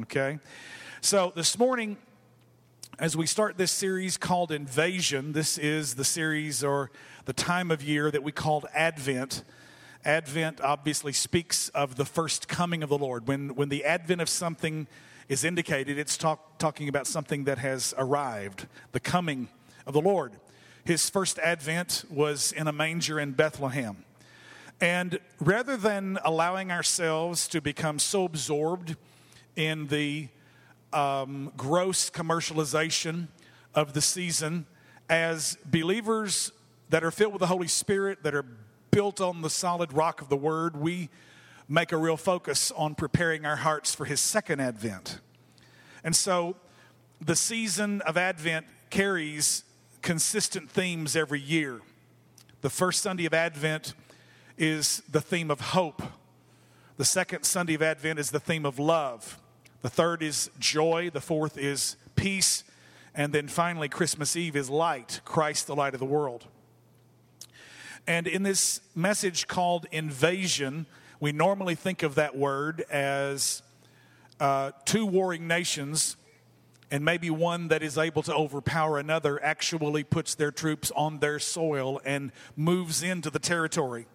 Okay? So this morning, as we start this series called Invasion, this is the series or the time of year that we called Advent. Advent obviously speaks of the first coming of the Lord. When, when the advent of something is indicated, it's talk, talking about something that has arrived, the coming of the Lord. His first advent was in a manger in Bethlehem. And rather than allowing ourselves to become so absorbed in the um, gross commercialization of the season, as believers that are filled with the Holy Spirit, that are built on the solid rock of the Word, we make a real focus on preparing our hearts for His second advent. And so the season of Advent carries consistent themes every year. The first Sunday of Advent is the theme of hope. The second Sunday of Advent is the theme of love. The third is joy. The fourth is peace. And then finally, Christmas Eve is light, Christ, the light of the world. And in this message called invasion, we normally think of that word as uh, two warring nations and maybe one that is able to overpower another actually puts their troops on their soil and moves into the territory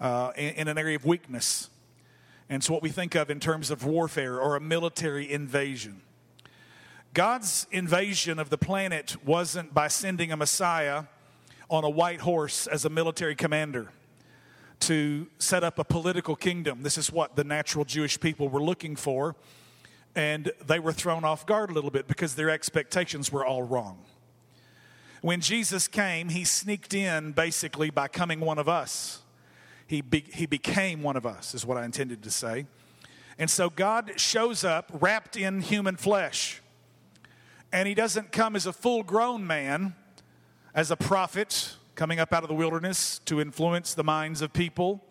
uh, in, in an area of weakness. And so, what we think of in terms of warfare or a military invasion. God's invasion of the planet wasn't by sending a Messiah on a white horse as a military commander to set up a political kingdom. This is what the natural Jewish people were looking for. And they were thrown off guard a little bit because their expectations were all wrong. When Jesus came, he sneaked in basically by coming one of us. He, be, he became one of us, is what I intended to say. And so God shows up wrapped in human flesh. And he doesn't come as a full grown man, as a prophet coming up out of the wilderness to influence the minds of people,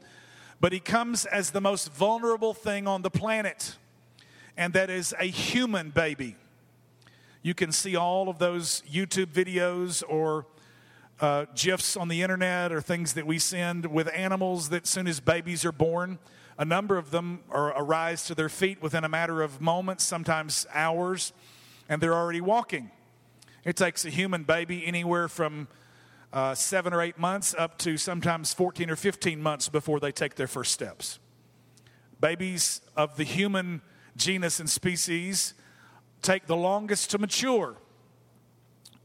but he comes as the most vulnerable thing on the planet, and that is a human baby. You can see all of those YouTube videos or uh, GIFs on the internet or things that we send with animals that, soon as babies are born, a number of them are, arise to their feet within a matter of moments, sometimes hours, and they're already walking. It takes a human baby anywhere from uh, seven or eight months up to sometimes 14 or 15 months before they take their first steps. Babies of the human genus and species take the longest to mature.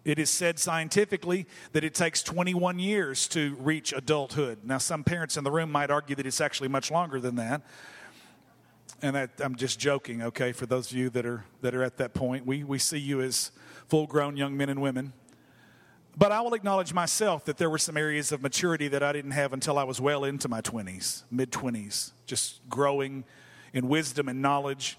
It is said scientifically that it takes 21 years to reach adulthood. Now, some parents in the room might argue that it's actually much longer than that. And that, I'm just joking, okay, for those of you that are, that are at that point. We, we see you as full grown young men and women. But I will acknowledge myself that there were some areas of maturity that I didn't have until I was well into my 20s, mid 20s, just growing in wisdom and knowledge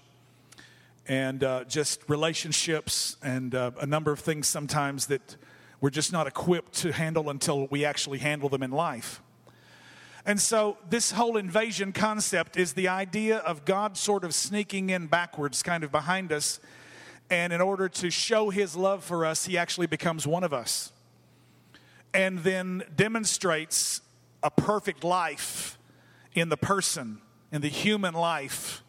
and uh, just relationships and uh, a number of things sometimes that we're just not equipped to handle until we actually handle them in life. And so, this whole invasion concept is the idea of God sort of sneaking in backwards, kind of behind us. And in order to show his love for us, he actually becomes one of us and then demonstrates a perfect life in the person, in the human life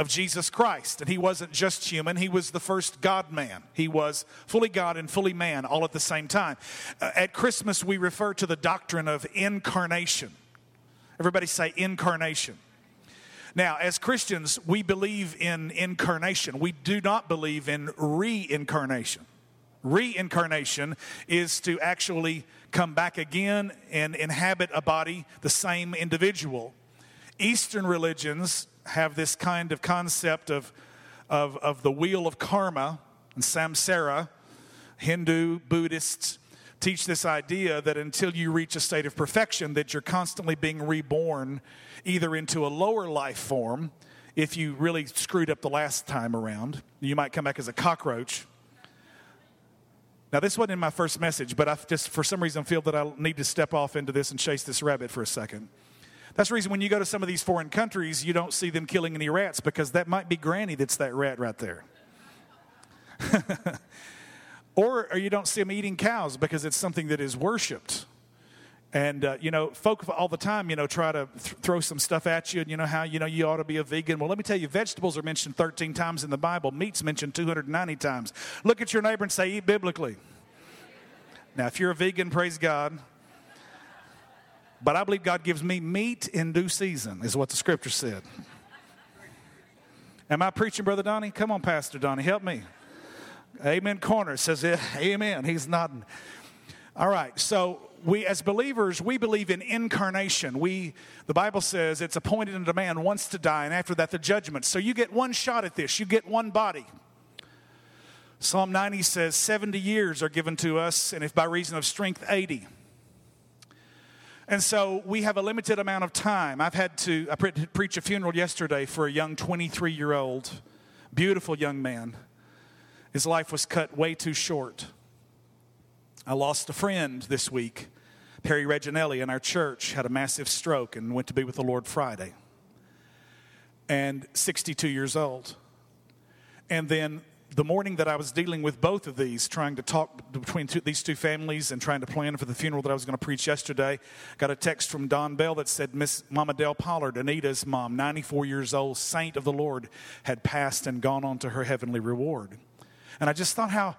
of Jesus Christ. And he wasn't just human, he was the first God man. He was fully God and fully man all at the same time. Uh, at Christmas, we refer to the doctrine of incarnation. Everybody say incarnation. Now, as Christians, we believe in incarnation. We do not believe in reincarnation. Reincarnation is to actually come back again and inhabit a body, the same individual. Eastern religions have this kind of concept of, of, of the wheel of karma and samsara. Hindu, Buddhists teach this idea that until you reach a state of perfection, that you're constantly being reborn either into a lower life form, if you really screwed up the last time around, you might come back as a cockroach now, this wasn't in my first message, but I just, for some reason, feel that I need to step off into this and chase this rabbit for a second. That's the reason when you go to some of these foreign countries, you don't see them killing any rats because that might be Granny that's that rat right there. or, or you don't see them eating cows because it's something that is worshiped. And, uh, you know, folk all the time, you know, try to th- throw some stuff at you and, you know, how, you know, you ought to be a vegan. Well, let me tell you, vegetables are mentioned 13 times in the Bible. Meat's mentioned 290 times. Look at your neighbor and say, eat biblically. Now, if you're a vegan, praise God. But I believe God gives me meat in due season, is what the scripture said. Am I preaching, Brother Donnie? Come on, Pastor Donnie, help me. Amen. Corner says, Amen. He's nodding. All right, so we as believers we believe in incarnation we the bible says it's appointed unto man once to die and after that the judgment so you get one shot at this you get one body psalm 90 says 70 years are given to us and if by reason of strength 80 and so we have a limited amount of time i've had to i pre- preach a funeral yesterday for a young 23 year old beautiful young man his life was cut way too short I lost a friend this week. Perry Reginelli in our church had a massive stroke and went to be with the Lord Friday. And 62 years old. And then the morning that I was dealing with both of these, trying to talk between two, these two families and trying to plan for the funeral that I was going to preach yesterday, got a text from Don Bell that said Miss Mama Dell Pollard, Anita's mom, 94 years old, saint of the Lord, had passed and gone on to her heavenly reward. And I just thought how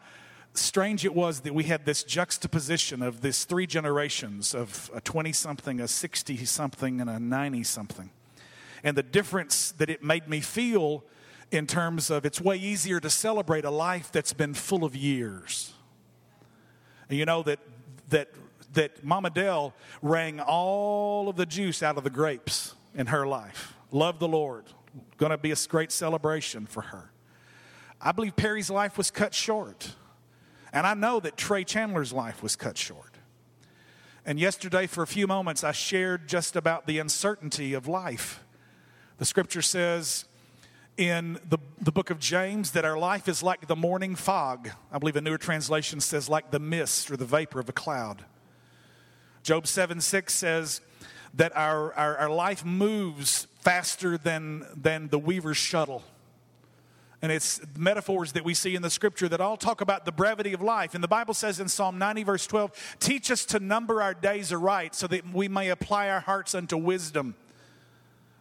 strange it was that we had this juxtaposition of this three generations of a 20 something, a 60 something, and a 90 something. And the difference that it made me feel in terms of it's way easier to celebrate a life that's been full of years. And you know that that that Mama Dell rang all of the juice out of the grapes in her life. Love the Lord. Going to be a great celebration for her. I believe Perry's life was cut short. And I know that Trey Chandler's life was cut short. And yesterday, for a few moments, I shared just about the uncertainty of life. The scripture says in the, the book of James that our life is like the morning fog. I believe a newer translation says like the mist or the vapor of a cloud. Job 7 6 says that our, our, our life moves faster than, than the weaver's shuttle and it's metaphors that we see in the scripture that all talk about the brevity of life. And the Bible says in Psalm 90, verse 12, teach us to number our days aright so that we may apply our hearts unto wisdom.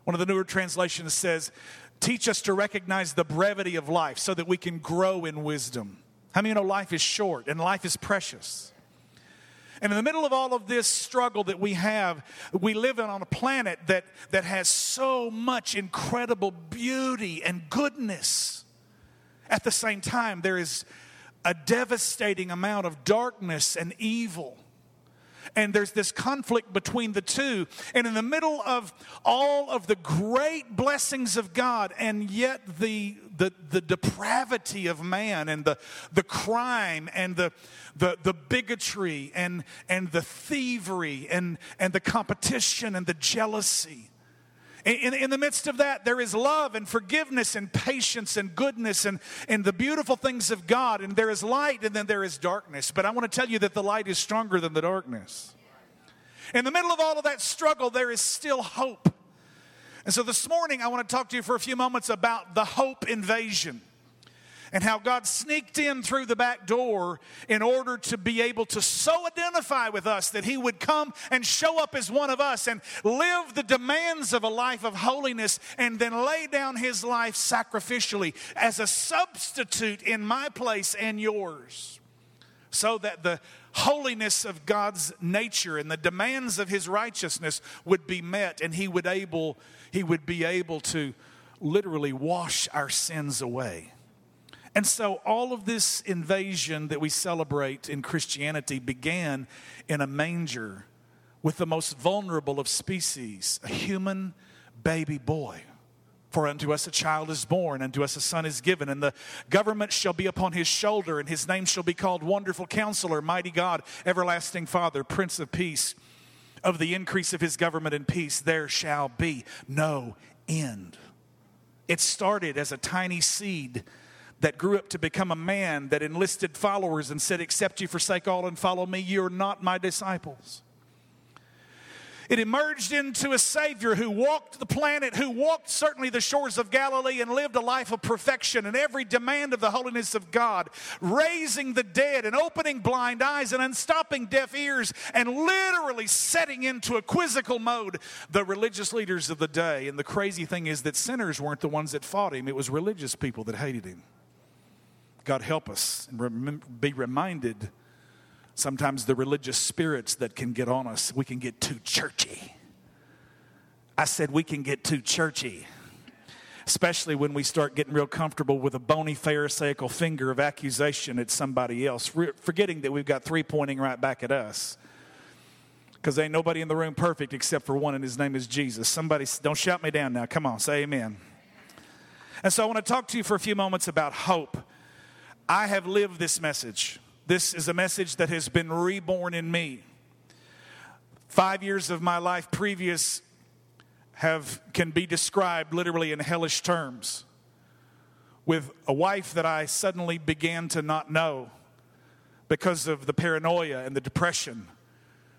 One of the newer translations says, teach us to recognize the brevity of life so that we can grow in wisdom. How many you know life is short and life is precious? And in the middle of all of this struggle that we have, we live on a planet that, that has so much incredible beauty and goodness. At the same time, there is a devastating amount of darkness and evil. And there's this conflict between the two. And in the middle of all of the great blessings of God, and yet the, the, the depravity of man, and the, the crime, and the, the, the bigotry, and, and the thievery, and, and the competition, and the jealousy, in, in, the midst of that, there is love and forgiveness and patience and goodness and, and the beautiful things of God. And there is light and then there is darkness. But I want to tell you that the light is stronger than the darkness. In the middle of all of that struggle, there is still hope. And so this morning, I want to talk to you for a few moments about the hope invasion and how God sneaked in through the back door in order to be able to so identify with us that He would come and show up as one of us and live the demands of a life of holiness and then lay down His life sacrificially as a substitute in my place and yours so that the holiness of God's nature and the demands of his righteousness would be met and he would able he would be able to literally wash our sins away. And so, all of this invasion that we celebrate in Christianity began in a manger with the most vulnerable of species, a human baby boy. For unto us a child is born, unto us a son is given, and the government shall be upon his shoulder, and his name shall be called Wonderful Counselor, Mighty God, Everlasting Father, Prince of Peace. Of the increase of his government and peace, there shall be no end. It started as a tiny seed that grew up to become a man that enlisted followers and said, Except you forsake all and follow me, you're not my disciples. It emerged into a Savior who walked the planet, who walked certainly the shores of Galilee and lived a life of perfection and every demand of the holiness of God, raising the dead and opening blind eyes and unstopping deaf ears and literally setting into a quizzical mode the religious leaders of the day. And the crazy thing is that sinners weren't the ones that fought him, it was religious people that hated him. God help us and be reminded sometimes the religious spirits that can get on us, we can get too churchy. I said we can get too churchy, especially when we start getting real comfortable with a bony Pharisaical finger of accusation at somebody else, forgetting that we've got three pointing right back at us. Because ain't nobody in the room perfect except for one, and his name is Jesus. Somebody, don't shout me down now. Come on, say amen. And so I want to talk to you for a few moments about hope. I have lived this message. This is a message that has been reborn in me. Five years of my life previous have, can be described literally in hellish terms. With a wife that I suddenly began to not know because of the paranoia and the depression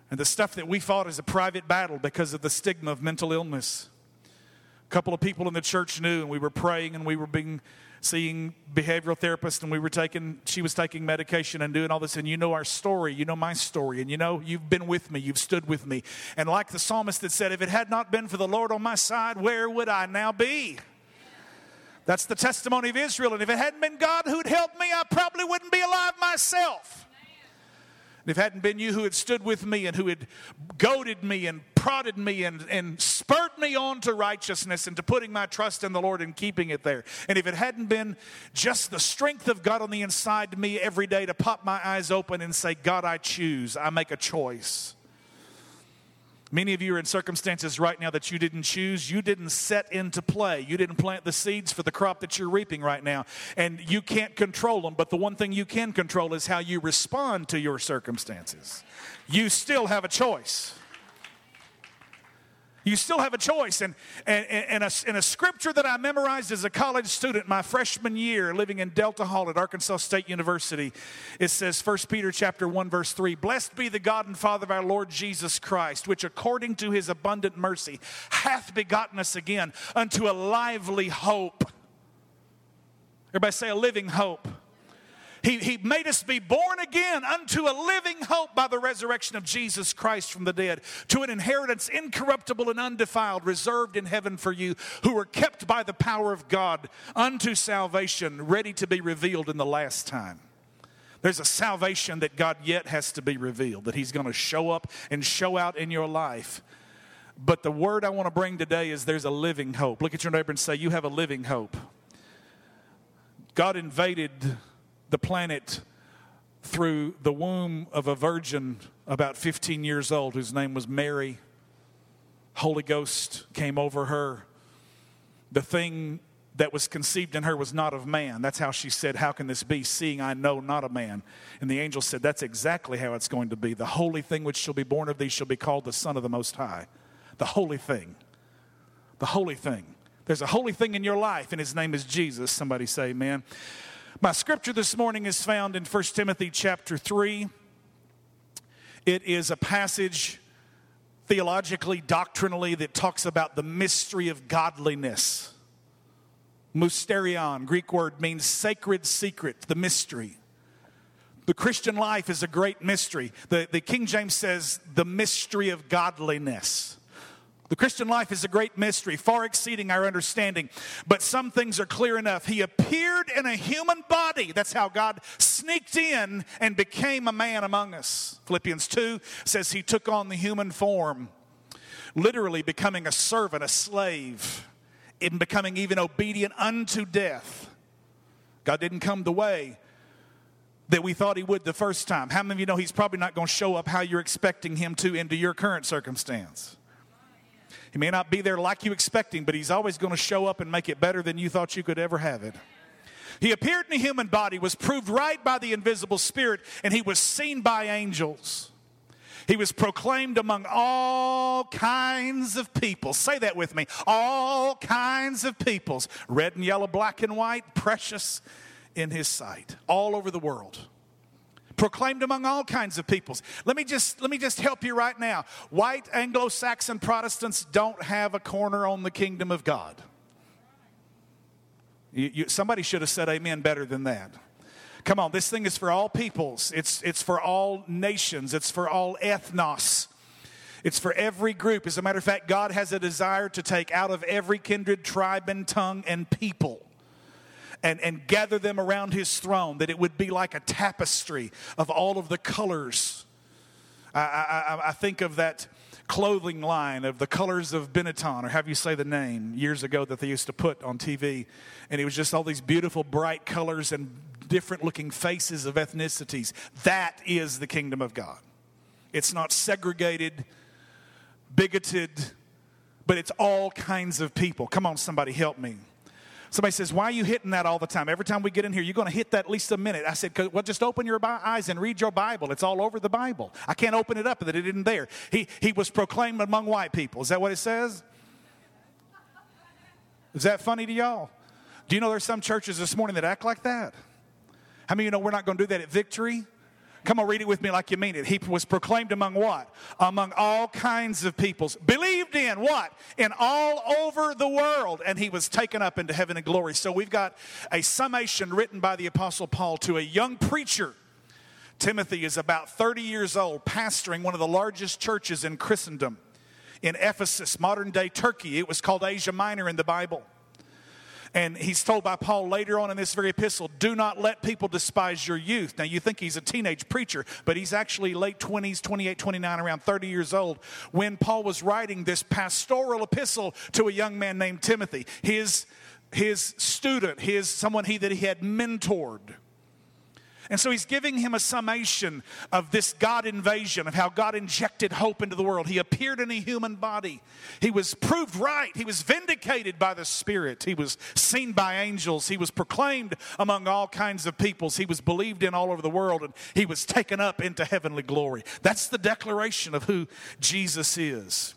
and the stuff that we fought as a private battle because of the stigma of mental illness. A couple of people in the church knew, and we were praying and we were being seeing behavioral therapists and we were taking she was taking medication and doing all this and you know our story you know my story and you know you've been with me you've stood with me. And like the psalmist that said if it had not been for the lord on my side where would i now be? That's the testimony of israel and if it hadn't been god who'd helped me i probably wouldn't be alive myself. If it hadn't been you who had stood with me and who had goaded me and prodded me and, and spurred me on to righteousness and to putting my trust in the Lord and keeping it there. And if it hadn't been just the strength of God on the inside to me every day to pop my eyes open and say, God, I choose, I make a choice. Many of you are in circumstances right now that you didn't choose. You didn't set into play. You didn't plant the seeds for the crop that you're reaping right now. And you can't control them. But the one thing you can control is how you respond to your circumstances. You still have a choice. You still have a choice. And, and, and, a, and a scripture that I memorized as a college student my freshman year living in Delta Hall at Arkansas State University, it says 1 Peter chapter 1 verse 3, Blessed be the God and Father of our Lord Jesus Christ, which according to his abundant mercy hath begotten us again unto a lively hope. Everybody say a living hope he, he made us be born again unto a living hope by the resurrection of Jesus Christ from the dead, to an inheritance incorruptible and undefiled, reserved in heaven for you, who are kept by the power of God unto salvation, ready to be revealed in the last time. There's a salvation that God yet has to be revealed, that He's going to show up and show out in your life. But the word I want to bring today is there's a living hope. Look at your neighbor and say, You have a living hope. God invaded the planet through the womb of a virgin about 15 years old whose name was Mary. Holy Ghost came over her. The thing that was conceived in her was not of man. That's how she said, How can this be, seeing I know not a man? And the angel said, That's exactly how it's going to be. The holy thing which shall be born of thee shall be called the Son of the Most High. The holy thing. The holy thing. There's a holy thing in your life, and his name is Jesus. Somebody say, Amen. My scripture this morning is found in 1 Timothy chapter 3. It is a passage theologically, doctrinally, that talks about the mystery of godliness. Mysterion, Greek word, means sacred secret, the mystery. The Christian life is a great mystery. The, the King James says the mystery of godliness. The Christian life is a great mystery, far exceeding our understanding. But some things are clear enough. He appeared in a human body. That's how God sneaked in and became a man among us. Philippians 2 says he took on the human form, literally becoming a servant, a slave, in becoming even obedient unto death. God didn't come the way that we thought he would the first time. How many of you know he's probably not going to show up how you're expecting him to into your current circumstance? He may not be there like you expecting, but he's always going to show up and make it better than you thought you could ever have it. He appeared in a human body, was proved right by the invisible spirit, and he was seen by angels. He was proclaimed among all kinds of people. Say that with me. All kinds of peoples. Red and yellow, black and white, precious in his sight, all over the world proclaimed among all kinds of peoples. Let me just let me just help you right now. White Anglo-Saxon Protestants don't have a corner on the kingdom of God. You, you, somebody should have said amen better than that. Come on, this thing is for all peoples. It's, it's for all nations. It's for all ethnos. It's for every group. As a matter of fact, God has a desire to take out of every kindred, tribe, and tongue and people and, and gather them around his throne, that it would be like a tapestry of all of the colors. I, I, I think of that clothing line of the colors of Benetton, or have you say the name, years ago that they used to put on TV. And it was just all these beautiful, bright colors and different looking faces of ethnicities. That is the kingdom of God. It's not segregated, bigoted, but it's all kinds of people. Come on, somebody, help me. Somebody says, Why are you hitting that all the time? Every time we get in here, you're going to hit that at least a minute. I said, Well, just open your eyes and read your Bible. It's all over the Bible. I can't open it up that it isn't there. He, he was proclaimed among white people. Is that what it says? Is that funny to y'all? Do you know there's some churches this morning that act like that? How many of you know we're not going to do that at Victory? Come on, read it with me like you mean it. He was proclaimed among what? Among all kinds of peoples. Believed in what? In all over the world. And he was taken up into heaven and glory. So we've got a summation written by the Apostle Paul to a young preacher. Timothy is about 30 years old, pastoring one of the largest churches in Christendom in Ephesus, modern day Turkey. It was called Asia Minor in the Bible. And he's told by Paul later on in this very epistle, do not let people despise your youth. Now, you think he's a teenage preacher, but he's actually late 20s, 28, 29, around 30 years old when Paul was writing this pastoral epistle to a young man named Timothy, his, his student, his someone he, that he had mentored. And so he's giving him a summation of this God invasion, of how God injected hope into the world. He appeared in a human body. He was proved right. He was vindicated by the Spirit. He was seen by angels. He was proclaimed among all kinds of peoples. He was believed in all over the world, and he was taken up into heavenly glory. That's the declaration of who Jesus is.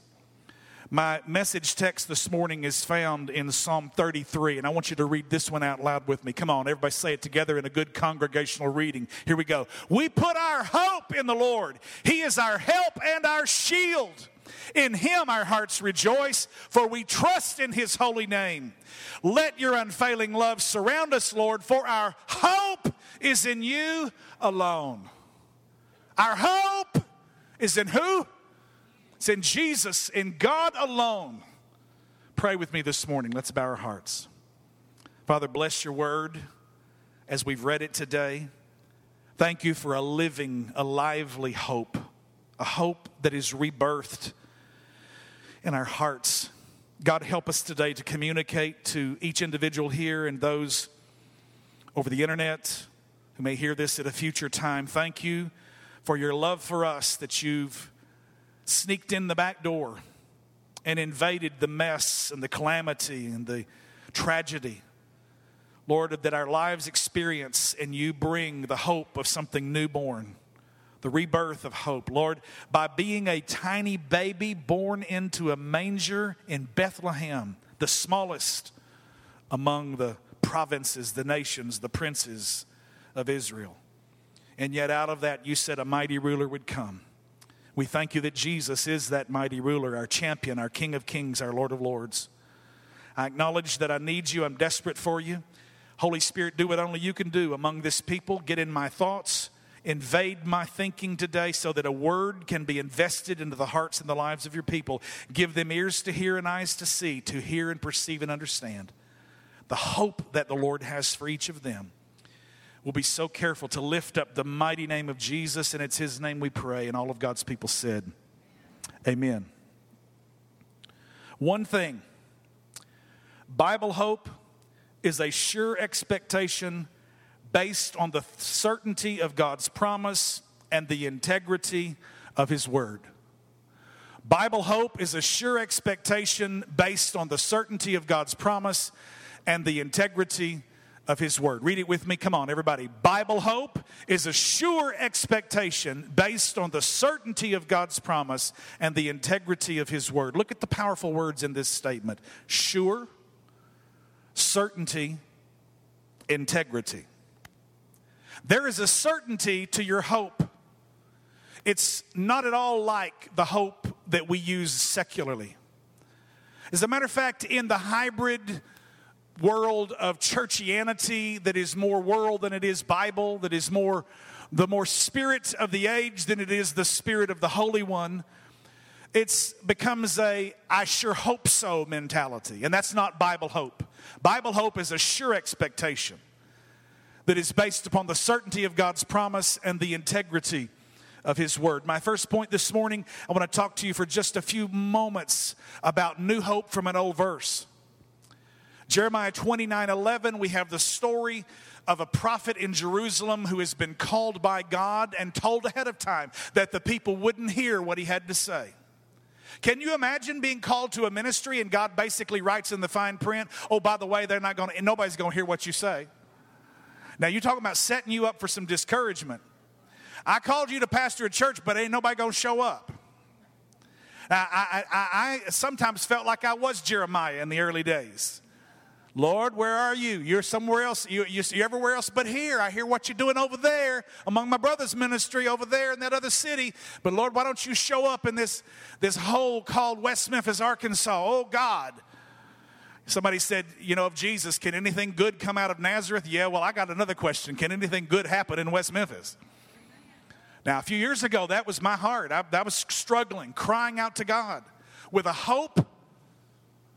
My message text this morning is found in Psalm 33, and I want you to read this one out loud with me. Come on, everybody say it together in a good congregational reading. Here we go. We put our hope in the Lord, He is our help and our shield. In him our hearts rejoice, for we trust in his holy name. Let your unfailing love surround us, Lord, for our hope is in you alone. Our hope is in who? It's in Jesus, in God alone. Pray with me this morning. Let's bow our hearts. Father, bless your word as we've read it today. Thank you for a living, a lively hope, a hope that is rebirthed in our hearts. God, help us today to communicate to each individual here and those over the internet who may hear this at a future time. Thank you for your love for us that you've sneaked in the back door and invaded the mess and the calamity and the tragedy. Lord, that our lives experience and you bring the hope of something newborn, the rebirth of hope. Lord, by being a tiny baby born into a manger in Bethlehem, the smallest among the provinces, the nations, the princes of Israel. And yet, out of that, you said a mighty ruler would come we thank you that Jesus is that mighty ruler, our champion, our King of kings, our Lord of lords. I acknowledge that I need you. I'm desperate for you. Holy Spirit, do what only you can do among this people. Get in my thoughts, invade my thinking today so that a word can be invested into the hearts and the lives of your people. Give them ears to hear and eyes to see, to hear and perceive and understand the hope that the Lord has for each of them will be so careful to lift up the mighty name of Jesus, and it's His name we pray. And all of God's people said, Amen. One thing Bible hope is a sure expectation based on the certainty of God's promise and the integrity of His Word. Bible hope is a sure expectation based on the certainty of God's promise and the integrity of His Word. Read it with me. Come on, everybody. Bible hope is a sure expectation based on the certainty of God's promise and the integrity of His Word. Look at the powerful words in this statement sure, certainty, integrity. There is a certainty to your hope. It's not at all like the hope that we use secularly. As a matter of fact, in the hybrid world of churchianity that is more world than it is Bible, that is more the more spirit of the age than it is the spirit of the Holy One, it becomes a I sure hope so mentality. And that's not Bible hope. Bible hope is a sure expectation that is based upon the certainty of God's promise and the integrity of His Word. My first point this morning, I want to talk to you for just a few moments about new hope from an old verse. Jeremiah 29 11, we have the story of a prophet in Jerusalem who has been called by God and told ahead of time that the people wouldn't hear what he had to say. Can you imagine being called to a ministry and God basically writes in the fine print, oh, by the way, they're not going to, nobody's going to hear what you say. Now, you're talking about setting you up for some discouragement. I called you to pastor a church, but ain't nobody going to show up. I, I, I, I sometimes felt like I was Jeremiah in the early days. Lord, where are you? You're somewhere else. You, are everywhere else but here. I hear what you're doing over there among my brother's ministry over there in that other city. But Lord, why don't you show up in this, this hole called West Memphis, Arkansas? Oh, God. Somebody said, you know, of Jesus, can anything good come out of Nazareth? Yeah, well, I got another question. Can anything good happen in West Memphis? Now, a few years ago, that was my heart. I, I was struggling, crying out to God with a hope.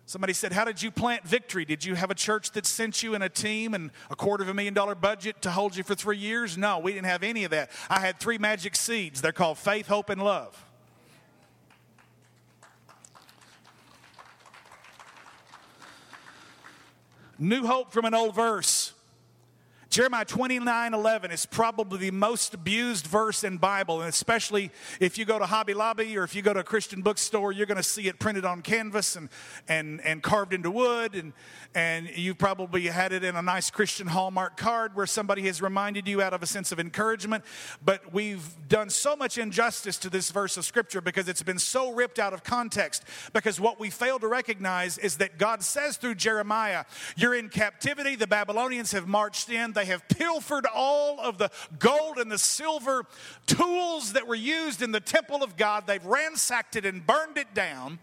Somebody said, How did you plant victory? Did you have a church that sent you and a team and a quarter of a million dollar budget to hold you for three years? No, we didn't have any of that. I had three magic seeds. They're called faith, hope, and love. New hope from an old verse. Jeremiah 29 11 is probably the most abused verse in Bible, and especially if you go to Hobby Lobby or if you go to a Christian bookstore, you're going to see it printed on canvas and, and, and carved into wood, and, and you've probably had it in a nice Christian Hallmark card where somebody has reminded you out of a sense of encouragement. But we've done so much injustice to this verse of Scripture because it's been so ripped out of context. Because what we fail to recognize is that God says through Jeremiah, You're in captivity, the Babylonians have marched in they have pilfered all of the gold and the silver tools that were used in the temple of God. They've ransacked it and burned it down.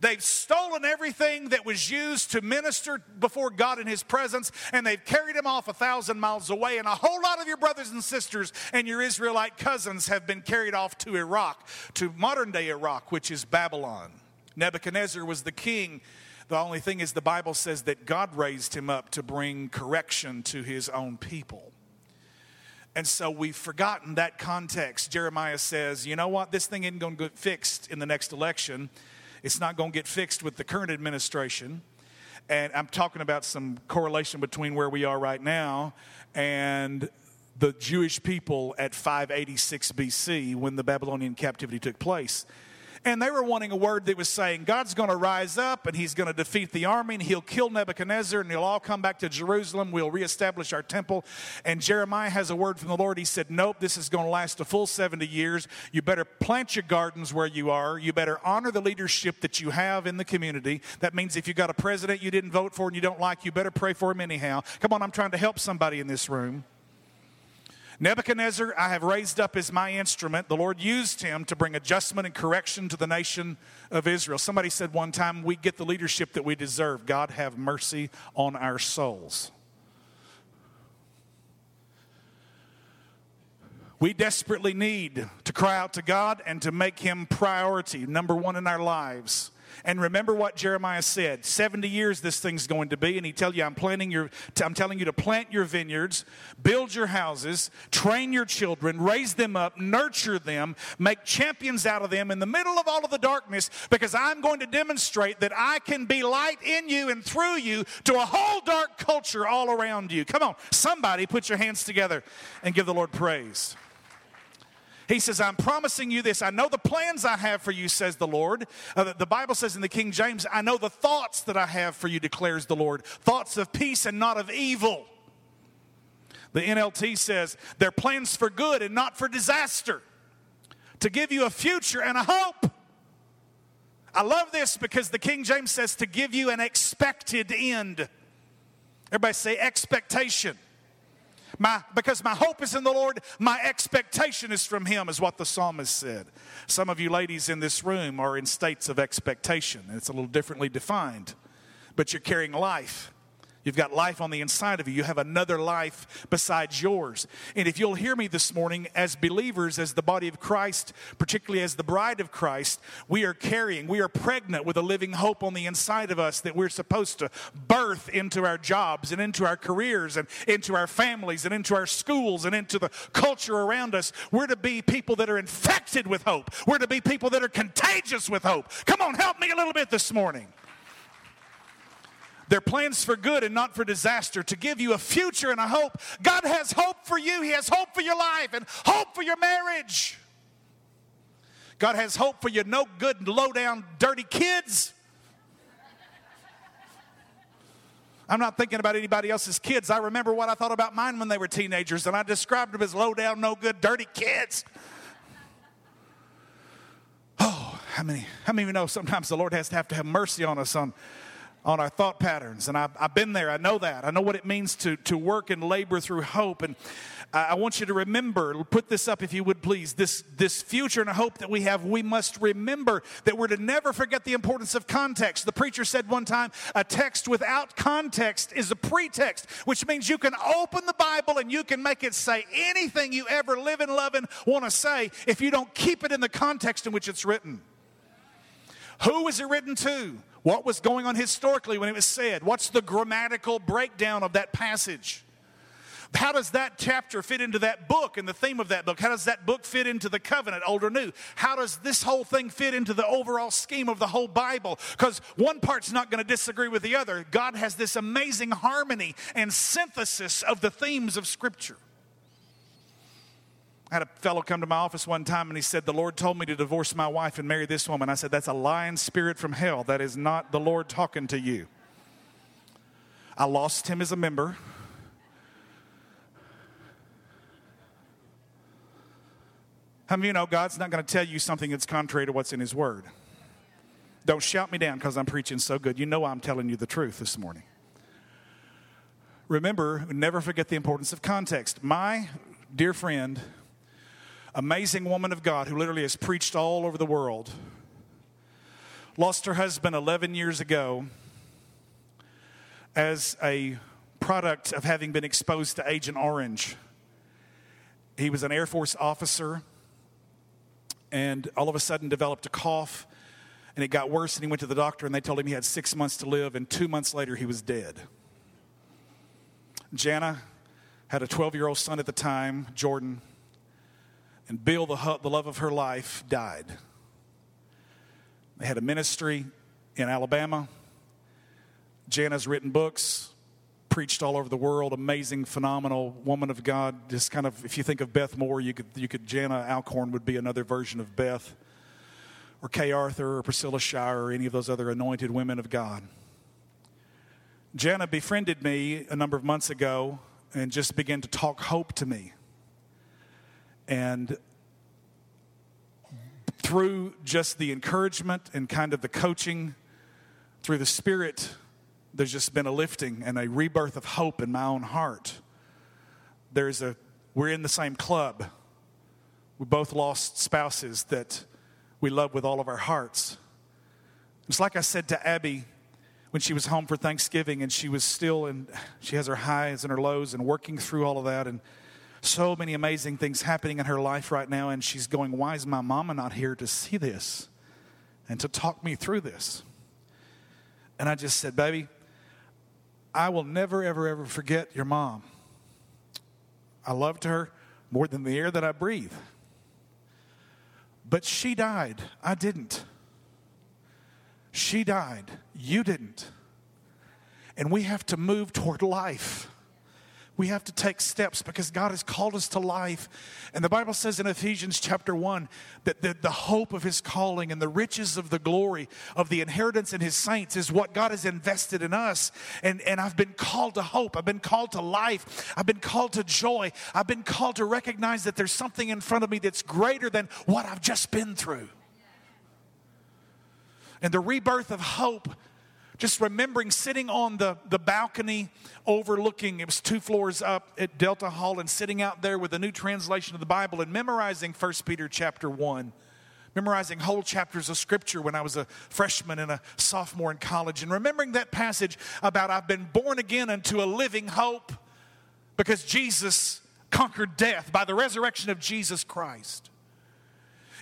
They've stolen everything that was used to minister before God in His presence, and they've carried Him off a thousand miles away. And a whole lot of your brothers and sisters and your Israelite cousins have been carried off to Iraq, to modern day Iraq, which is Babylon. Nebuchadnezzar was the king the only thing is, the Bible says that God raised him up to bring correction to his own people. And so we've forgotten that context. Jeremiah says, you know what? This thing isn't going to get fixed in the next election. It's not going to get fixed with the current administration. And I'm talking about some correlation between where we are right now and the Jewish people at 586 BC when the Babylonian captivity took place. And they were wanting a word that was saying, God's going to rise up and he's going to defeat the army and he'll kill Nebuchadnezzar and he'll all come back to Jerusalem. We'll reestablish our temple. And Jeremiah has a word from the Lord. He said, Nope, this is going to last a full 70 years. You better plant your gardens where you are. You better honor the leadership that you have in the community. That means if you got a president you didn't vote for and you don't like, you better pray for him anyhow. Come on, I'm trying to help somebody in this room. Nebuchadnezzar, I have raised up as my instrument. The Lord used him to bring adjustment and correction to the nation of Israel. Somebody said one time, We get the leadership that we deserve. God have mercy on our souls. We desperately need to cry out to God and to make Him priority, number one in our lives. And remember what Jeremiah said 70 years this thing's going to be. And he tell you, I'm planting your, I'm telling you to plant your vineyards, build your houses, train your children, raise them up, nurture them, make champions out of them in the middle of all of the darkness, because I'm going to demonstrate that I can be light in you and through you to a whole dark culture all around you. Come on, somebody put your hands together and give the Lord praise. He says, I'm promising you this. I know the plans I have for you, says the Lord. Uh, the Bible says in the King James, I know the thoughts that I have for you, declares the Lord. Thoughts of peace and not of evil. The NLT says, they're plans for good and not for disaster, to give you a future and a hope. I love this because the King James says to give you an expected end. Everybody say expectation. My, because my hope is in the Lord, my expectation is from Him, is what the psalmist said. Some of you ladies in this room are in states of expectation, and it's a little differently defined, but you're carrying life. You've got life on the inside of you. You have another life besides yours. And if you'll hear me this morning, as believers, as the body of Christ, particularly as the bride of Christ, we are carrying, we are pregnant with a living hope on the inside of us that we're supposed to birth into our jobs and into our careers and into our families and into our schools and into the culture around us. We're to be people that are infected with hope. We're to be people that are contagious with hope. Come on, help me a little bit this morning. They're plans for good and not for disaster, to give you a future and a hope. God has hope for you. He has hope for your life and hope for your marriage. God has hope for your no good, low down, dirty kids. I'm not thinking about anybody else's kids. I remember what I thought about mine when they were teenagers, and I described them as low down, no good, dirty kids. Oh, how many, how many of you know sometimes the Lord has to have to have mercy on us on on our thought patterns. And I've, I've, been there. I know that. I know what it means to, to work and labor through hope. And I, I want you to remember, put this up if you would please, this, this future and hope that we have, we must remember that we're to never forget the importance of context. The preacher said one time, a text without context is a pretext, which means you can open the Bible and you can make it say anything you ever live and love and want to say if you don't keep it in the context in which it's written. Who was it written to? What was going on historically when it was said? What's the grammatical breakdown of that passage? How does that chapter fit into that book and the theme of that book? How does that book fit into the covenant, old or new? How does this whole thing fit into the overall scheme of the whole Bible? Because one part's not going to disagree with the other. God has this amazing harmony and synthesis of the themes of Scripture. Had a fellow come to my office one time and he said, The Lord told me to divorce my wife and marry this woman. I said, That's a lying spirit from hell. That is not the Lord talking to you. I lost him as a member. How many you know God's not going to tell you something that's contrary to what's in His Word? Don't shout me down because I'm preaching so good. You know I'm telling you the truth this morning. Remember, never forget the importance of context. My dear friend, amazing woman of God who literally has preached all over the world. Lost her husband 11 years ago as a product of having been exposed to Agent Orange. He was an Air Force officer and all of a sudden developed a cough and it got worse and he went to the doctor and they told him he had six months to live and two months later he was dead. Jana had a 12 year old son at the time, Jordan and Bill, the, the love of her life, died. They had a ministry in Alabama. Jana's written books, preached all over the world, amazing, phenomenal woman of God. Just kind of, if you think of Beth Moore, you could, you could Jana Alcorn would be another version of Beth, or Kay Arthur, or Priscilla Shirer, or any of those other anointed women of God. Jana befriended me a number of months ago and just began to talk hope to me. And through just the encouragement and kind of the coaching, through the Spirit, there's just been a lifting and a rebirth of hope in my own heart. There's a, we're in the same club. We both lost spouses that we love with all of our hearts. It's like I said to Abby when she was home for Thanksgiving and she was still and she has her highs and her lows and working through all of that and so many amazing things happening in her life right now, and she's going, Why is my mama not here to see this and to talk me through this? And I just said, Baby, I will never, ever, ever forget your mom. I loved her more than the air that I breathe. But she died. I didn't. She died. You didn't. And we have to move toward life we have to take steps because God has called us to life. And the Bible says in Ephesians chapter 1 that the, the, hope of his calling and the riches of the glory of the inheritance in his saints is what God has invested in us. And, and I've been called to hope. I've been called to life. I've been called to joy. I've been called to recognize that there's something in front of me that's greater than what I've just been through. And the rebirth of hope just remembering sitting on the, the balcony overlooking, it was two floors up at Delta Hall, and sitting out there with a new translation of the Bible and memorizing 1 Peter chapter 1. Memorizing whole chapters of scripture when I was a freshman and a sophomore in college, and remembering that passage about I've been born again unto a living hope because Jesus conquered death by the resurrection of Jesus Christ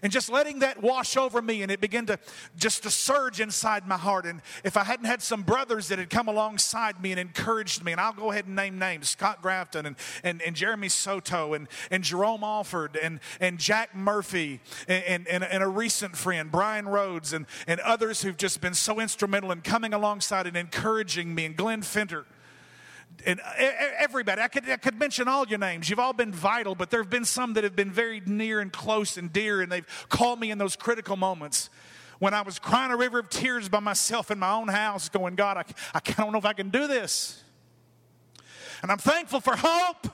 and just letting that wash over me and it began to just to surge inside my heart. And if i hadn't had some brothers that had come alongside me and encouraged me and i'll go ahead and name names scott grafton and, and, and jeremy soto and, and jerome alford and, and jack murphy and, and, and a recent friend brian rhodes and, and others who've just been so instrumental in coming alongside and encouraging me and glenn fenter and uh, everybody, I could, I could mention all your names. You've all been vital, but there have been some that have been very near and close and dear, and they've called me in those critical moments when I was crying a river of tears by myself in my own house, going, God, I, I don't know if I can do this. And I'm thankful for hope.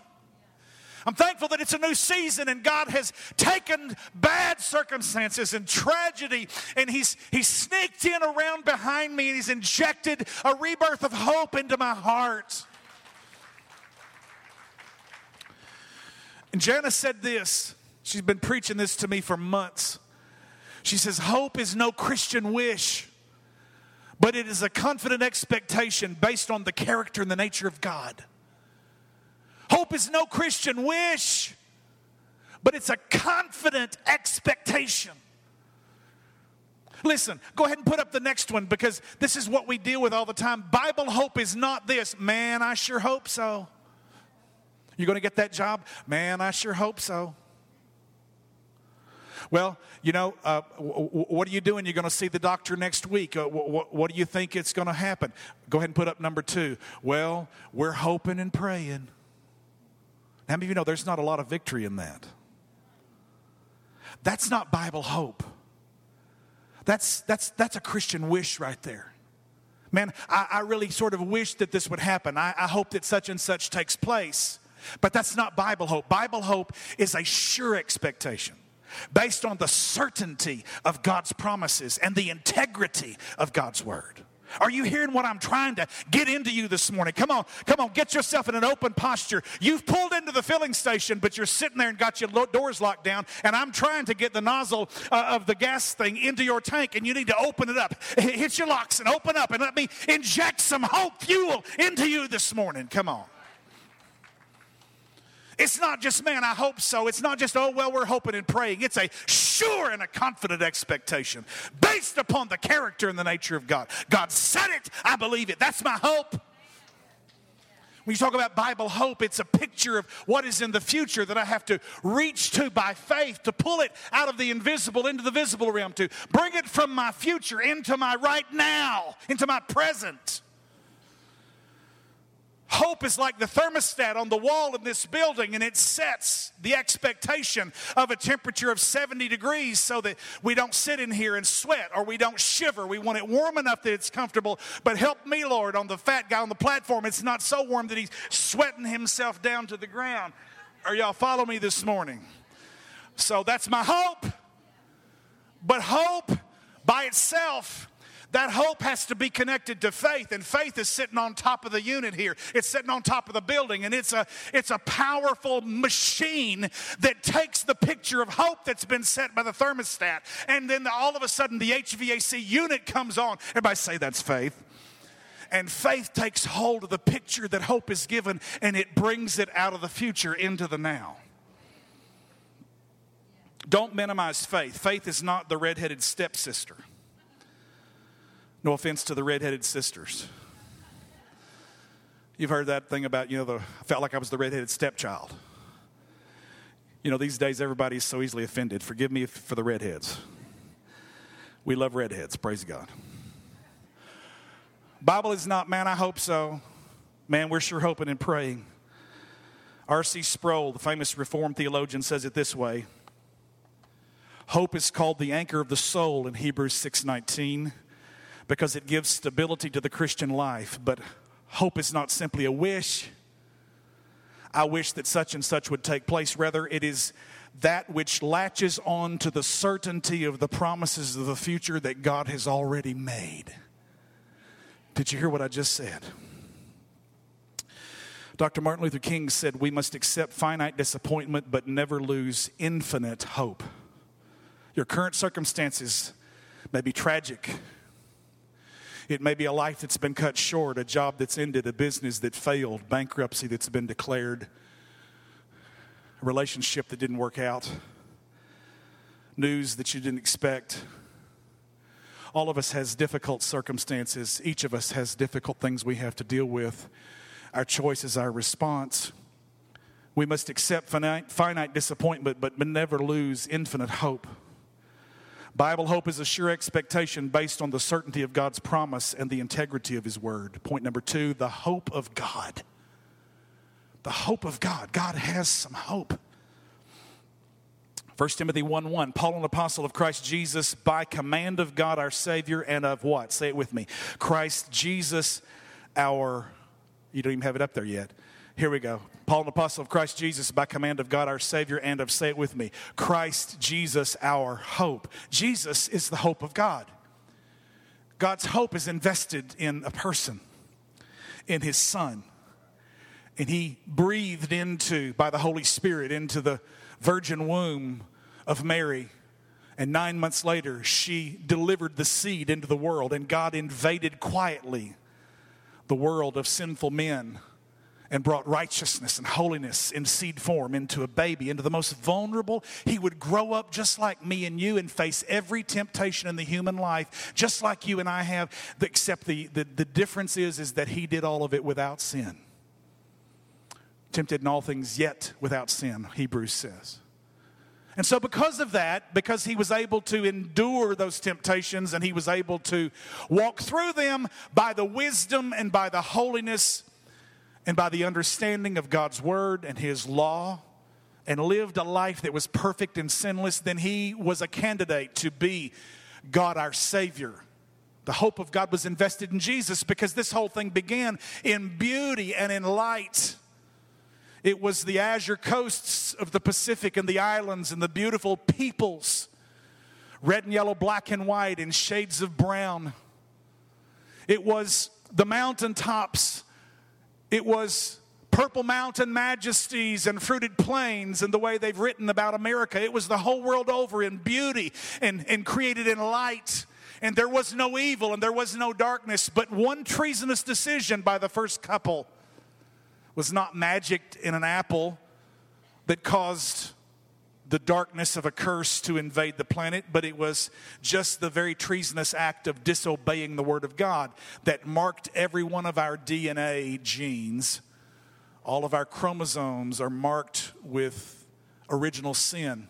I'm thankful that it's a new season and God has taken bad circumstances and tragedy and He's, he's sneaked in around behind me and He's injected a rebirth of hope into my heart. And Jana said this. She's been preaching this to me for months. She says, Hope is no Christian wish, but it is a confident expectation based on the character and the nature of God. Hope is no Christian wish, but it's a confident expectation. Listen, go ahead and put up the next one because this is what we deal with all the time. Bible hope is not this. Man, I sure hope so. You going to get that job? Man, I sure hope so. Well, you know, uh, w- w- what are you doing? You're going to see the doctor next week. Uh, w- what do you think it's going to happen? Go ahead and put up number two. Well, we're hoping and praying. How many of you know there's not a lot of victory in that? That's not Bible hope. That's, that's, that's a Christian wish right there. Man, I, I really sort of wish that this would happen. I, I hope that such and such takes place. But that's not Bible hope. Bible hope is a sure expectation based on the certainty of God's promises and the integrity of God's word. Are you hearing what I'm trying to get into you this morning? Come on, come on, get yourself in an open posture. You've pulled into the filling station, but you're sitting there and got your doors locked down, and I'm trying to get the nozzle uh, of the gas thing into your tank, and you need to open it up. Hit your locks and open up, and let me inject some hope fuel into you this morning. Come on. It's not just, man, I hope so. It's not just, oh, well, we're hoping and praying. It's a sure and a confident expectation based upon the character and the nature of God. God said it, I believe it. That's my hope. When you talk about Bible hope, it's a picture of what is in the future that I have to reach to by faith to pull it out of the invisible into the visible realm, to bring it from my future into my right now, into my present. Hope is like the thermostat on the wall in this building, and it sets the expectation of a temperature of 70 degrees so that we don't sit in here and sweat or we don't shiver. We want it warm enough that it's comfortable. But help me, Lord, on the fat guy on the platform, it's not so warm that he's sweating himself down to the ground. Are y'all follow me this morning? So that's my hope. But hope by itself that hope has to be connected to faith, and faith is sitting on top of the unit here. It's sitting on top of the building, and it's a it's a powerful machine that takes the picture of hope that's been set by the thermostat, and then all of a sudden the HVAC unit comes on. Everybody say that's faith and faith takes hold of the picture that hope is given and it brings it out of the future into the now. Don't minimize faith. Faith is not the redheaded stepsister. No offense to the redheaded sisters. You've heard that thing about, you know, the, I felt like I was the redheaded stepchild. You know, these days everybody's so easily offended. Forgive me for the redheads. We love redheads, praise God. Bible is not, man, I hope so. Man, we're sure hoping and praying. R.C. Sproul, the famous Reformed theologian, says it this way Hope is called the anchor of the soul in Hebrews 6:19 because it gives stability to the Christian life. But hope is not simply a wish. I wish that such and such would take place. Rather, it is that which latches on to the certainty of the promises of the future that God has already made. Did you hear what I just said? Dr. Martin Luther King said, We must accept finite disappointment but never lose infinite hope. Your current circumstances may be tragic. It may be a life that's been cut short, a job that's ended, a business that failed, bankruptcy that's been declared, a relationship that didn't work out, news that you didn't expect. All of us has difficult circumstances. Each of us has difficult things we have to deal with. Our choice is our response. We must accept finite, finite disappointment, but never lose infinite hope. Bible hope is a sure expectation based on the certainty of God's promise and the integrity of His word. Point number two the hope of God. The hope of God. God has some hope. 1 Timothy 1 1, Paul, an apostle of Christ Jesus, by command of God our Savior, and of what? Say it with me. Christ Jesus, our, you don't even have it up there yet. Here we go. Paul, an apostle of Christ Jesus, by command of God our Savior, and of, say it with me, Christ Jesus, our hope. Jesus is the hope of God. God's hope is invested in a person, in his Son. And he breathed into, by the Holy Spirit, into the virgin womb of Mary. And nine months later, she delivered the seed into the world, and God invaded quietly the world of sinful men and brought righteousness and holiness in seed form into a baby, into the most vulnerable. He would grow up just like me and you and face every temptation in the human life, just like you and I have, except the, the, the difference is, is that he did all of it without sin. Tempted in all things, yet without sin, Hebrews says. And so, because of that, because he was able to endure those temptations and he was able to walk through them by the wisdom and by the holiness and by the understanding of God's word and his law, and lived a life that was perfect and sinless, then he was a candidate to be God our Savior. The hope of God was invested in Jesus because this whole thing began in beauty and in light. It was the azure coasts of the Pacific and the islands and the beautiful peoples, red and yellow, black and white, in shades of brown. It was the mountaintops. It was purple mountain majesties and fruited plains and the way they've written about America. It was the whole world over in beauty and, and created in light. And there was no evil and there was no darkness, but one treasonous decision by the first couple was not magic in an apple that caused the darkness of a curse to invade the planet, but it was just the very treasonous act of disobeying the Word of God that marked every one of our DNA genes. All of our chromosomes are marked with original sin.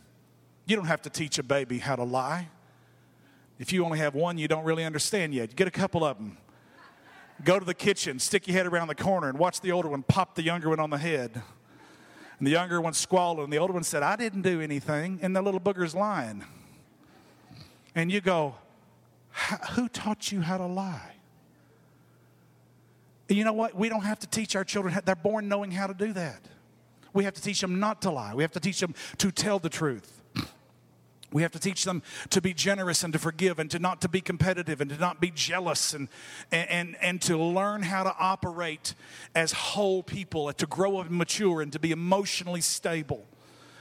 You don't have to teach a baby how to lie. If you only have one, you don't really understand yet. Get a couple of them go to the kitchen, stick your head around the corner, and watch the older one pop the younger one on the head. And the younger one squalled, and the older one said, I didn't do anything, and the little booger's lying. And you go, Who taught you how to lie? You know what? We don't have to teach our children, they're born knowing how to do that. We have to teach them not to lie, we have to teach them to tell the truth. We have to teach them to be generous and to forgive and to not to be competitive and to not be jealous and, and, and to learn how to operate as whole people, to grow up and mature and to be emotionally stable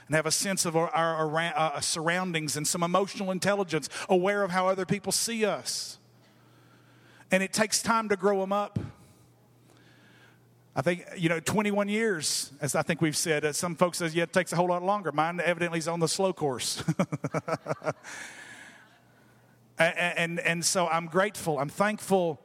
and have a sense of our, our, our uh, surroundings and some emotional intelligence, aware of how other people see us. And it takes time to grow them up. I think, you know, 21 years, as I think we've said. Uh, some folks says, yeah, it takes a whole lot longer. Mine evidently is on the slow course. and, and, and so I'm grateful. I'm thankful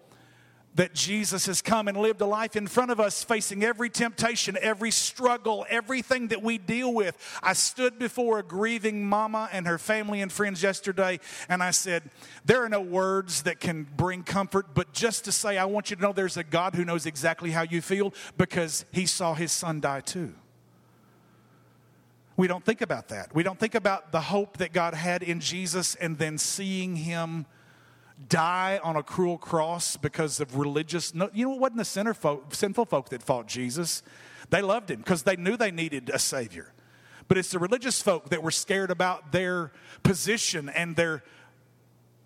that Jesus has come and lived a life in front of us, facing every temptation, every struggle, everything that we deal with. I stood before a grieving mama and her family and friends yesterday, and I said, There are no words that can bring comfort, but just to say, I want you to know there's a God who knows exactly how you feel because he saw his son die too. We don't think about that. We don't think about the hope that God had in Jesus and then seeing him die on a cruel cross because of religious. No, you know, it wasn't the sinner folk, sinful folk that fought Jesus. They loved him because they knew they needed a Savior. But it's the religious folk that were scared about their position and their.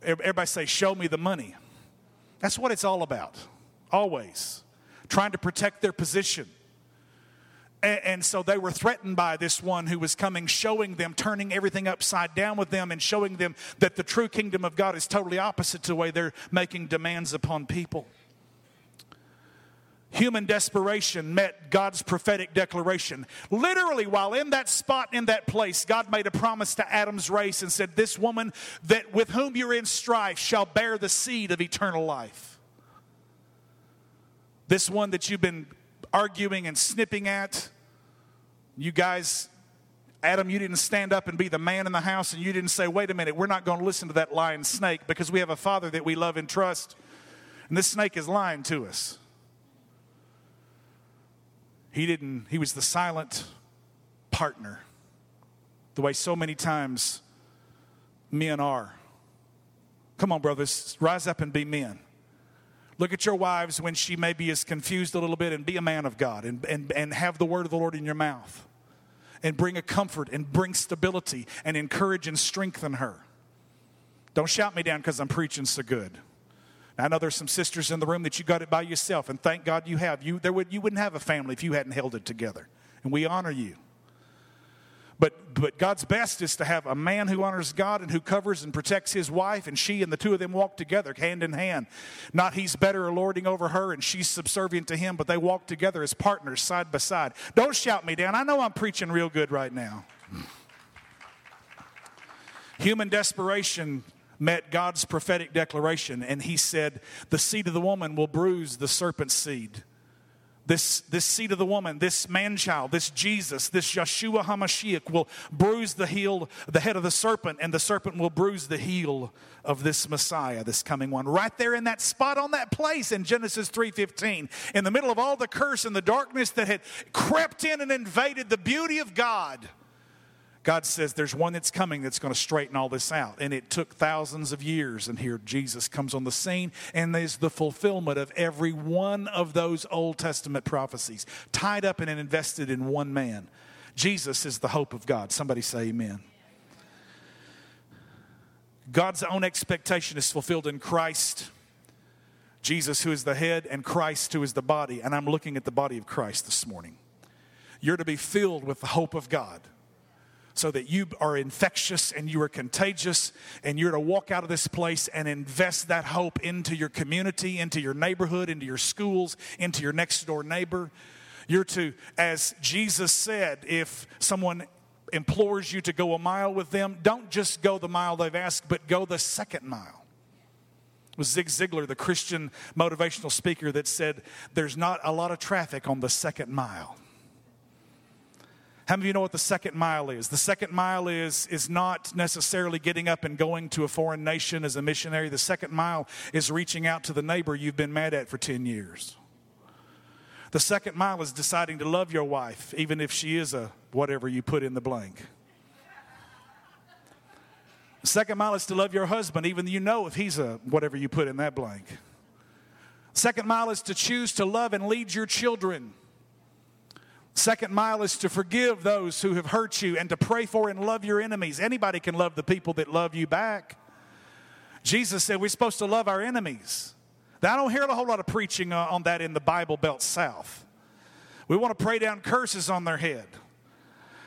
Everybody say, Show me the money. That's what it's all about. always, trying to protect their position. And, and, so they were threatened by this one who was coming, showing them, turning everything upside down with them, and showing them that the true kingdom of God is totally opposite to the way they're making demands upon people. Human desperation met God's prophetic declaration. Literally, while in that spot, in that place, God made a promise to Adam's race and said, This woman that with whom you're in strife shall bear the seed of eternal life. This one that you've been arguing and snipping at. You guys, Adam, you didn't stand up and be the man in the house and you didn't say, wait a minute, we're not going to listen to that lying snake because we have a father that we love and trust. And this snake is lying to us. He didn't, he was the silent partner, the way so many times men are. Come on, brothers, rise up and be men. Look at your wives when she maybe is confused a little bit and be a man of God and, and, and have the word of the Lord in your mouth and bring a comfort and bring stability and encourage and strengthen her. Don't shout me down because I'm preaching so good. I know there's some sisters in the room that you got it by yourself, and thank God you have. You, there would, you wouldn't have a family if you hadn't held it together. And we honor you. But, but God's best is to have a man who honors God and who covers and protects his wife, and she and the two of them walk together hand in hand. Not he's better or lording over her and she's subservient to him, but they walk together as partners side by side. Don't shout me down. I know I'm preaching real good right now. Human desperation met God's prophetic declaration, and he said, The seed of the woman will bruise the serpent's seed this, this seed of the woman, this man child, this Jesus, this Yeshua HaMashiach will bruise the heel, the head of the serpent, and the serpent will bruise the heel of this Messiah, this coming one. Right there in that spot on that place in Genesis 3:15, in the middle of all the curse and the darkness that had crept in and invaded the beauty of God. God says there's one that's coming that's going to straighten all this out. And it took thousands of years. And here Jesus comes on the scene, and there's the fulfillment of every one of those Old Testament prophecies tied up and invested in one man. Jesus is the hope of God. Somebody say amen. God's own expectation is fulfilled in Christ. Jesus, who is the head, and Christ, who is the body. And I'm looking at the body of Christ this morning. You're to be filled with the hope of God so that you are infectious and you are contagious and you're to walk out of this place and invest that hope into your community, into your neighborhood, into your schools, into your next door neighbor. You're to, as Jesus said, if someone implores you to go a mile with them, don't just go the mile they've asked, but go the second mile. It was Zig Ziglar, the Christian motivational speaker, that said, There's not a lot of traffic on the second mile. How many of you know what the second mile is? The second mile is, is not necessarily getting up and going to a foreign nation as a missionary. The second mile is reaching out to the neighbor you've been mad at for 10 years. The second mile is deciding to love your wife, even if she is a whatever you put in the blank. The second mile is to love your husband, even though you know if he's a whatever you put in that blank. Second mile is to choose to love and lead your children Second mile is to forgive those who have hurt you and to pray for and love your enemies. Anybody can love the people that love you back. Jesus said we're supposed to love our enemies. Now, I don't hear a whole lot of preaching uh, on that in the Bible Belt South. We want to pray down curses on their head.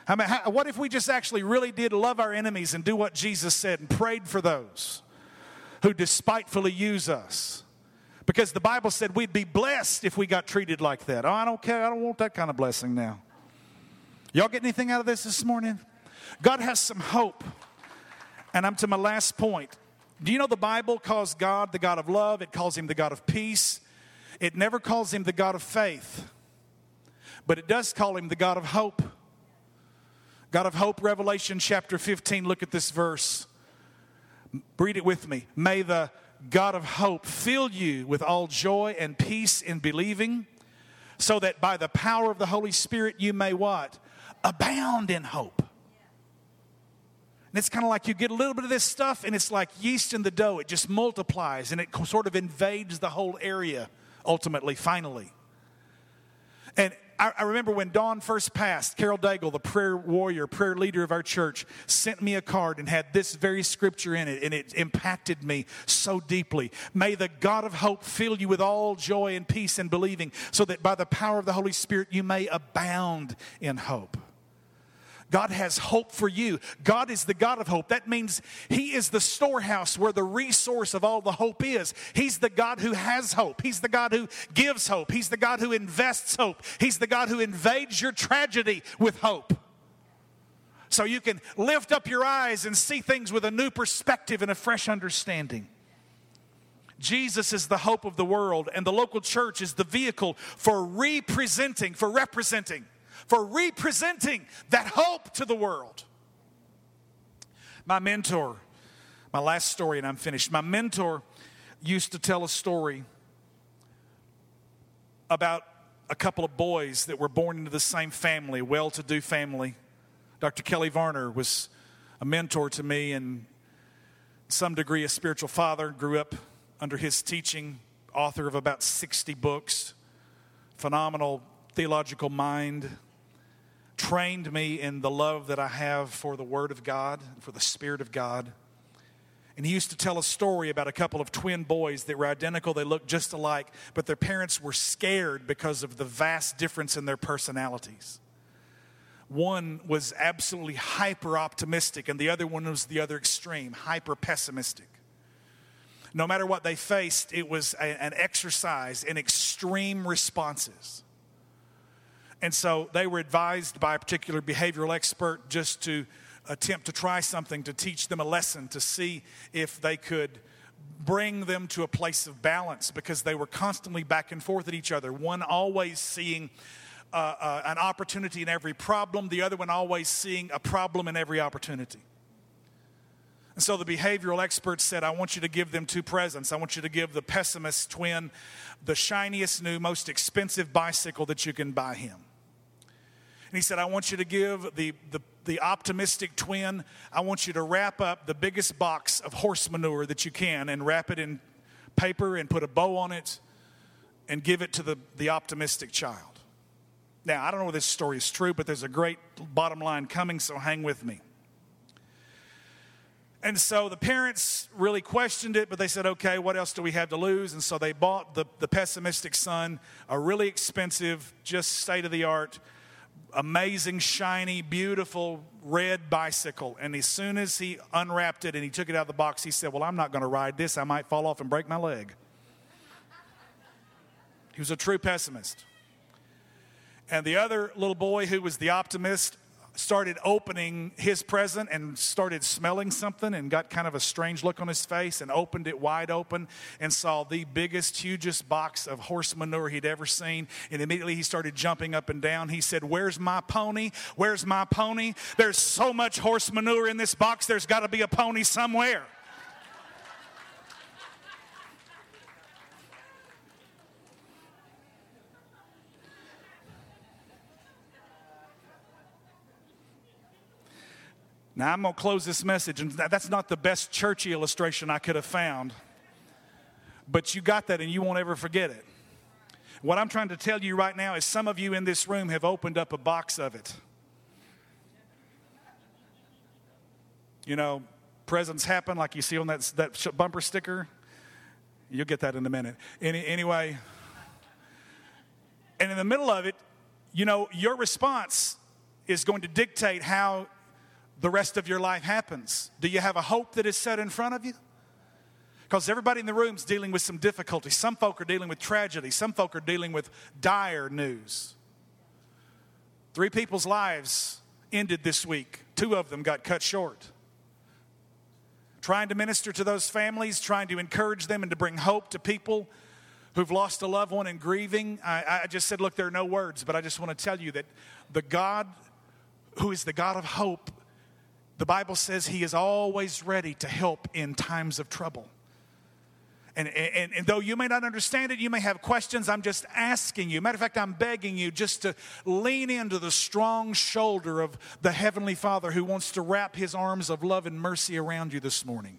I mean, how, what if we just actually really did love our enemies and do what Jesus said and prayed for those who despitefully use us? Because the Bible said we'd be blessed if we got treated like that. Oh, I don't care. I don't want that kind of blessing now. Y'all get anything out of this this morning? God has some hope. And I'm to my last point. Do you know the Bible calls God the God of love? It calls him the God of peace. It never calls him the God of faith, but it does call him the God of hope. God of hope, Revelation chapter 15. Look at this verse. Read it with me. May the God of hope, fill you with all joy and peace in believing, so that by the power of the Holy Spirit you may what? Abound in hope. And it's kind of like you get a little bit of this stuff, and it's like yeast in the dough. It just multiplies and it sort of invades the whole area ultimately, finally. And I, I remember when Dawn first passed, Carol Daigle, the prayer warrior, prayer leader of our church, sent me a card and had this very scripture in it, and it impacted me so deeply. May the God of hope fill you with all joy and peace in believing, so that by the power of the Holy Spirit you may abound in hope. God has hope for you. God is the God of hope. That means He is the storehouse where the resource of all the hope is. He's the God who has hope. He's the God who gives hope. He's the God who invests hope. He's the God who invades your tragedy with hope. So you can lift up your eyes and see things with a new perspective and a fresh understanding. Jesus is the hope of the world, and the local church is the vehicle for representing, for representing for representing that hope to the world. My mentor, my last story, and I'm finished. My mentor used to tell a story about a couple of boys that were born into the same family, well to do family. Dr. Kelley Varner was a mentor to me and some degree a spiritual father, grew up under his teaching, author of about 60 books, phenomenal theological mind, trained me in the love that I have for the Word of God, for the Spirit of God. And he used to tell a story about a couple of twin boys that were identical, they looked just alike, but their parents were scared because of the vast difference in their personalities. One was absolutely hyper optimistic, and the other one was the other extreme, hyper pessimistic. No matter what they faced, it was a, an exercise in extreme responses. And so they were advised by a particular behavioral expert just to attempt to try something to teach them a lesson to see if they could bring them to a place of balance because they were constantly back and forth at each other. One always seeing uh, uh, an opportunity in every problem, the other one always seeing a problem in every opportunity. And so the behavioral expert said, I want you to give them two presents. I want you to give the pessimist twin the shiniest, new, most expensive bicycle that you can buy him. And he said, I want you to give the, the, the optimistic twin, I want you to wrap up the biggest box of horse manure that you can and wrap it in paper and put a bow on it and give it to the, the optimistic child. Now, I don't know if this story is true, but there's a great bottom line coming, so hang with me. And so the parents really questioned it, but they said, okay, what else do we have to lose? And so they bought the, the pessimistic son a really expensive, just state of the art amazing, shiny, beautiful red bicycle. And as soon as he unwrapped it and he took it out of the box, he said, Well, I'm not going to ride this. I might fall off and break my leg. He was a true pessimist. And the other little boy who was the optimist started opening his present and started smelling something and got kind of a strange look on his face and opened it wide open and saw the biggest, hugest box of horse manure he'd ever seen. And immediately he started jumping up and down. He said, Where's my pony? Where's my pony? There's so much horse manure in this box, there's got to be a pony somewhere. Now, I'm going to close this message, and that's not the best churchy illustration I could have found, but you got that and you won't ever forget it. What I'm trying to tell you right now is some of you in this room have opened up a box of it. You know, presents happen like you see on that, that bumper sticker. You'll get that in a minute. Any, anyway, and in the middle of it, you know, your response is going to dictate how the rest of your life happens? Do you have a hope that is set in front of you? Because everybody in the room is dealing with some difficulty. Some folk are dealing with tragedy, some folk are dealing with dire news. Three people's lives ended this week, two of them got cut short. Trying to minister to those families, trying to encourage them and to bring hope to people who've lost a loved one and grieving. I, I just said, look, there are no words, but I just want to tell you that the God who is the God of hope the Bible says He is always ready to help in times of trouble. And, and, and, though you may not understand it, you may have questions, I'm just asking you. Matter of fact, I'm begging you just to lean into the strong shoulder of the Heavenly Father who wants to wrap His arms of love and mercy around you this morning.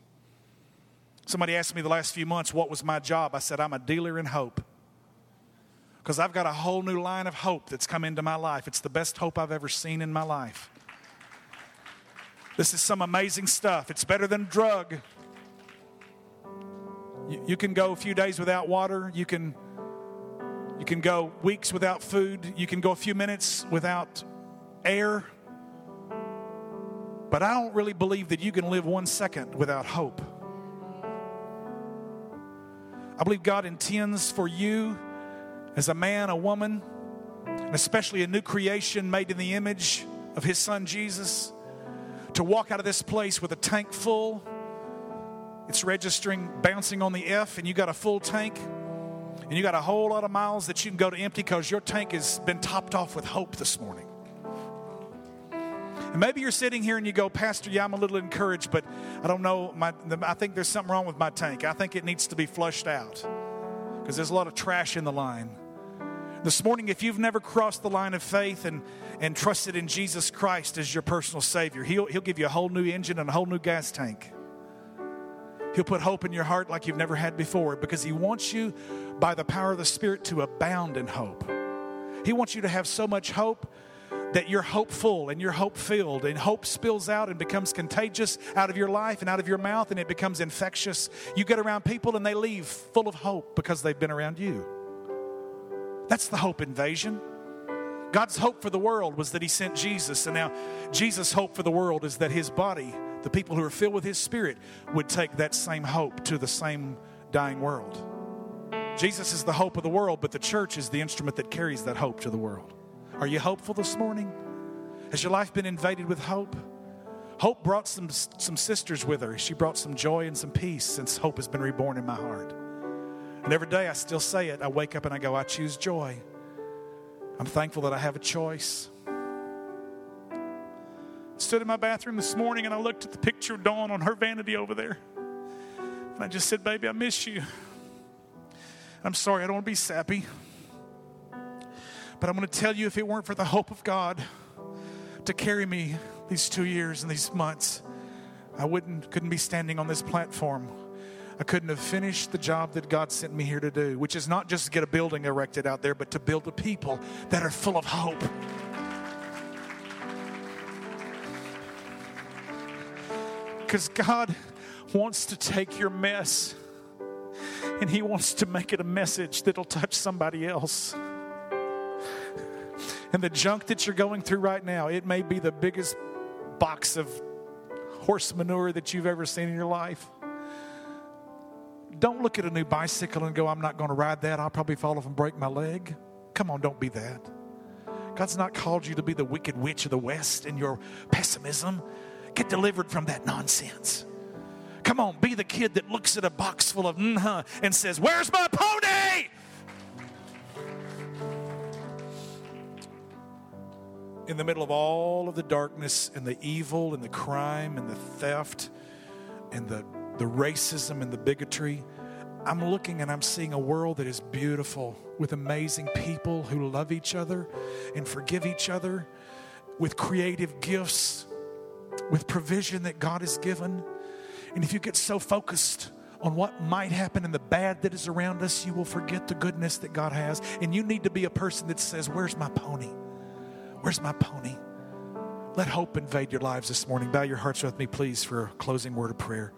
Somebody asked me the last few months, what was my job? I said, I'm a dealer in hope. because I've got a whole new line of hope that's come into my life. It's the best hope I've ever seen in my life. This is some amazing stuff. It's better than drug. You, you can go a few days without water. You can, you can go weeks without food. You can go a few minutes without air. But I don't really believe that you can live one second without hope. I believe God intends for you as a man, a woman, and especially a new creation made in the image of His Son Jesus to walk out of this place with a tank full. It's registering, bouncing on the F, and you got a full tank, and you got a whole lot of miles that you can go to empty because your tank has been topped off with hope this morning. And maybe you're sitting here and you go, Pastor, yeah, I'm a little encouraged, but I don't know. My, I think there's something wrong with my tank. I think it needs to be flushed out because there's a lot of trash in the line. This morning, if you've never crossed the line of faith and, and trusted in Jesus Christ as your personal Savior, he'll, he'll give you a whole new engine and a whole new gas tank. He'll put hope in your heart like you've never had before because He wants you, by the power of the Spirit, to abound in hope. He wants you to have so much hope that you're hopeful and you're hope filled, and hope spills out and becomes contagious out of your life and out of your mouth, and it becomes infectious. You get around people and they leave full of hope because they've been around you. That's the hope invasion. God's hope for the world was that He sent Jesus, and now Jesus' hope for the world is that His body, the people who are filled with His Spirit, would take that same hope to the same dying world. Jesus is the hope of the world, but the church is the instrument that carries that hope to the world. Are you hopeful this morning? Has your life been invaded with hope? Hope brought some, some sisters with her. She brought some joy and some peace since hope has been reborn in my heart. And every day I still say it. I wake up and I go, I choose joy. I'm thankful that I have a choice. Stood in my bathroom this morning and I looked at the picture of Dawn on her vanity over there. And I just said, Baby, I miss you. I'm sorry, I don't want to be sappy. But I'm going to tell you if it weren't for the hope of God to carry me these two years and these months, I wouldn't couldn't be standing on this platform I couldn't have finished the job that God sent me here to do, which is not just to get a building erected out there, but to build a people that are full of hope. Because God wants to take your mess and He wants to make it a message that'll touch somebody else. And the junk that you're going through right now, it may be the biggest box of horse manure that you've ever seen in your life. Don't look at a new bicycle and go, I'm not going to ride that. I'll probably fall off and break my leg. Come on, don't be that. God's not called you to be the wicked witch of the West in your pessimism. Get delivered from that nonsense. Come on, be the kid that looks at a box full of mm and says, Where's my pony? In the middle of all of the darkness and the evil and the crime and the theft and the the racism and the bigotry. I'm looking and I'm seeing a world that is beautiful with amazing people who love each other and forgive each other, with creative gifts, with provision that God has given. And if you get so focused on what might happen and the bad that is around us, you will forget the goodness that God has. And you need to be a person that says, Where's my pony? Where's my pony? Let hope invade your lives this morning. Bow your hearts with me, please, for a closing word of prayer.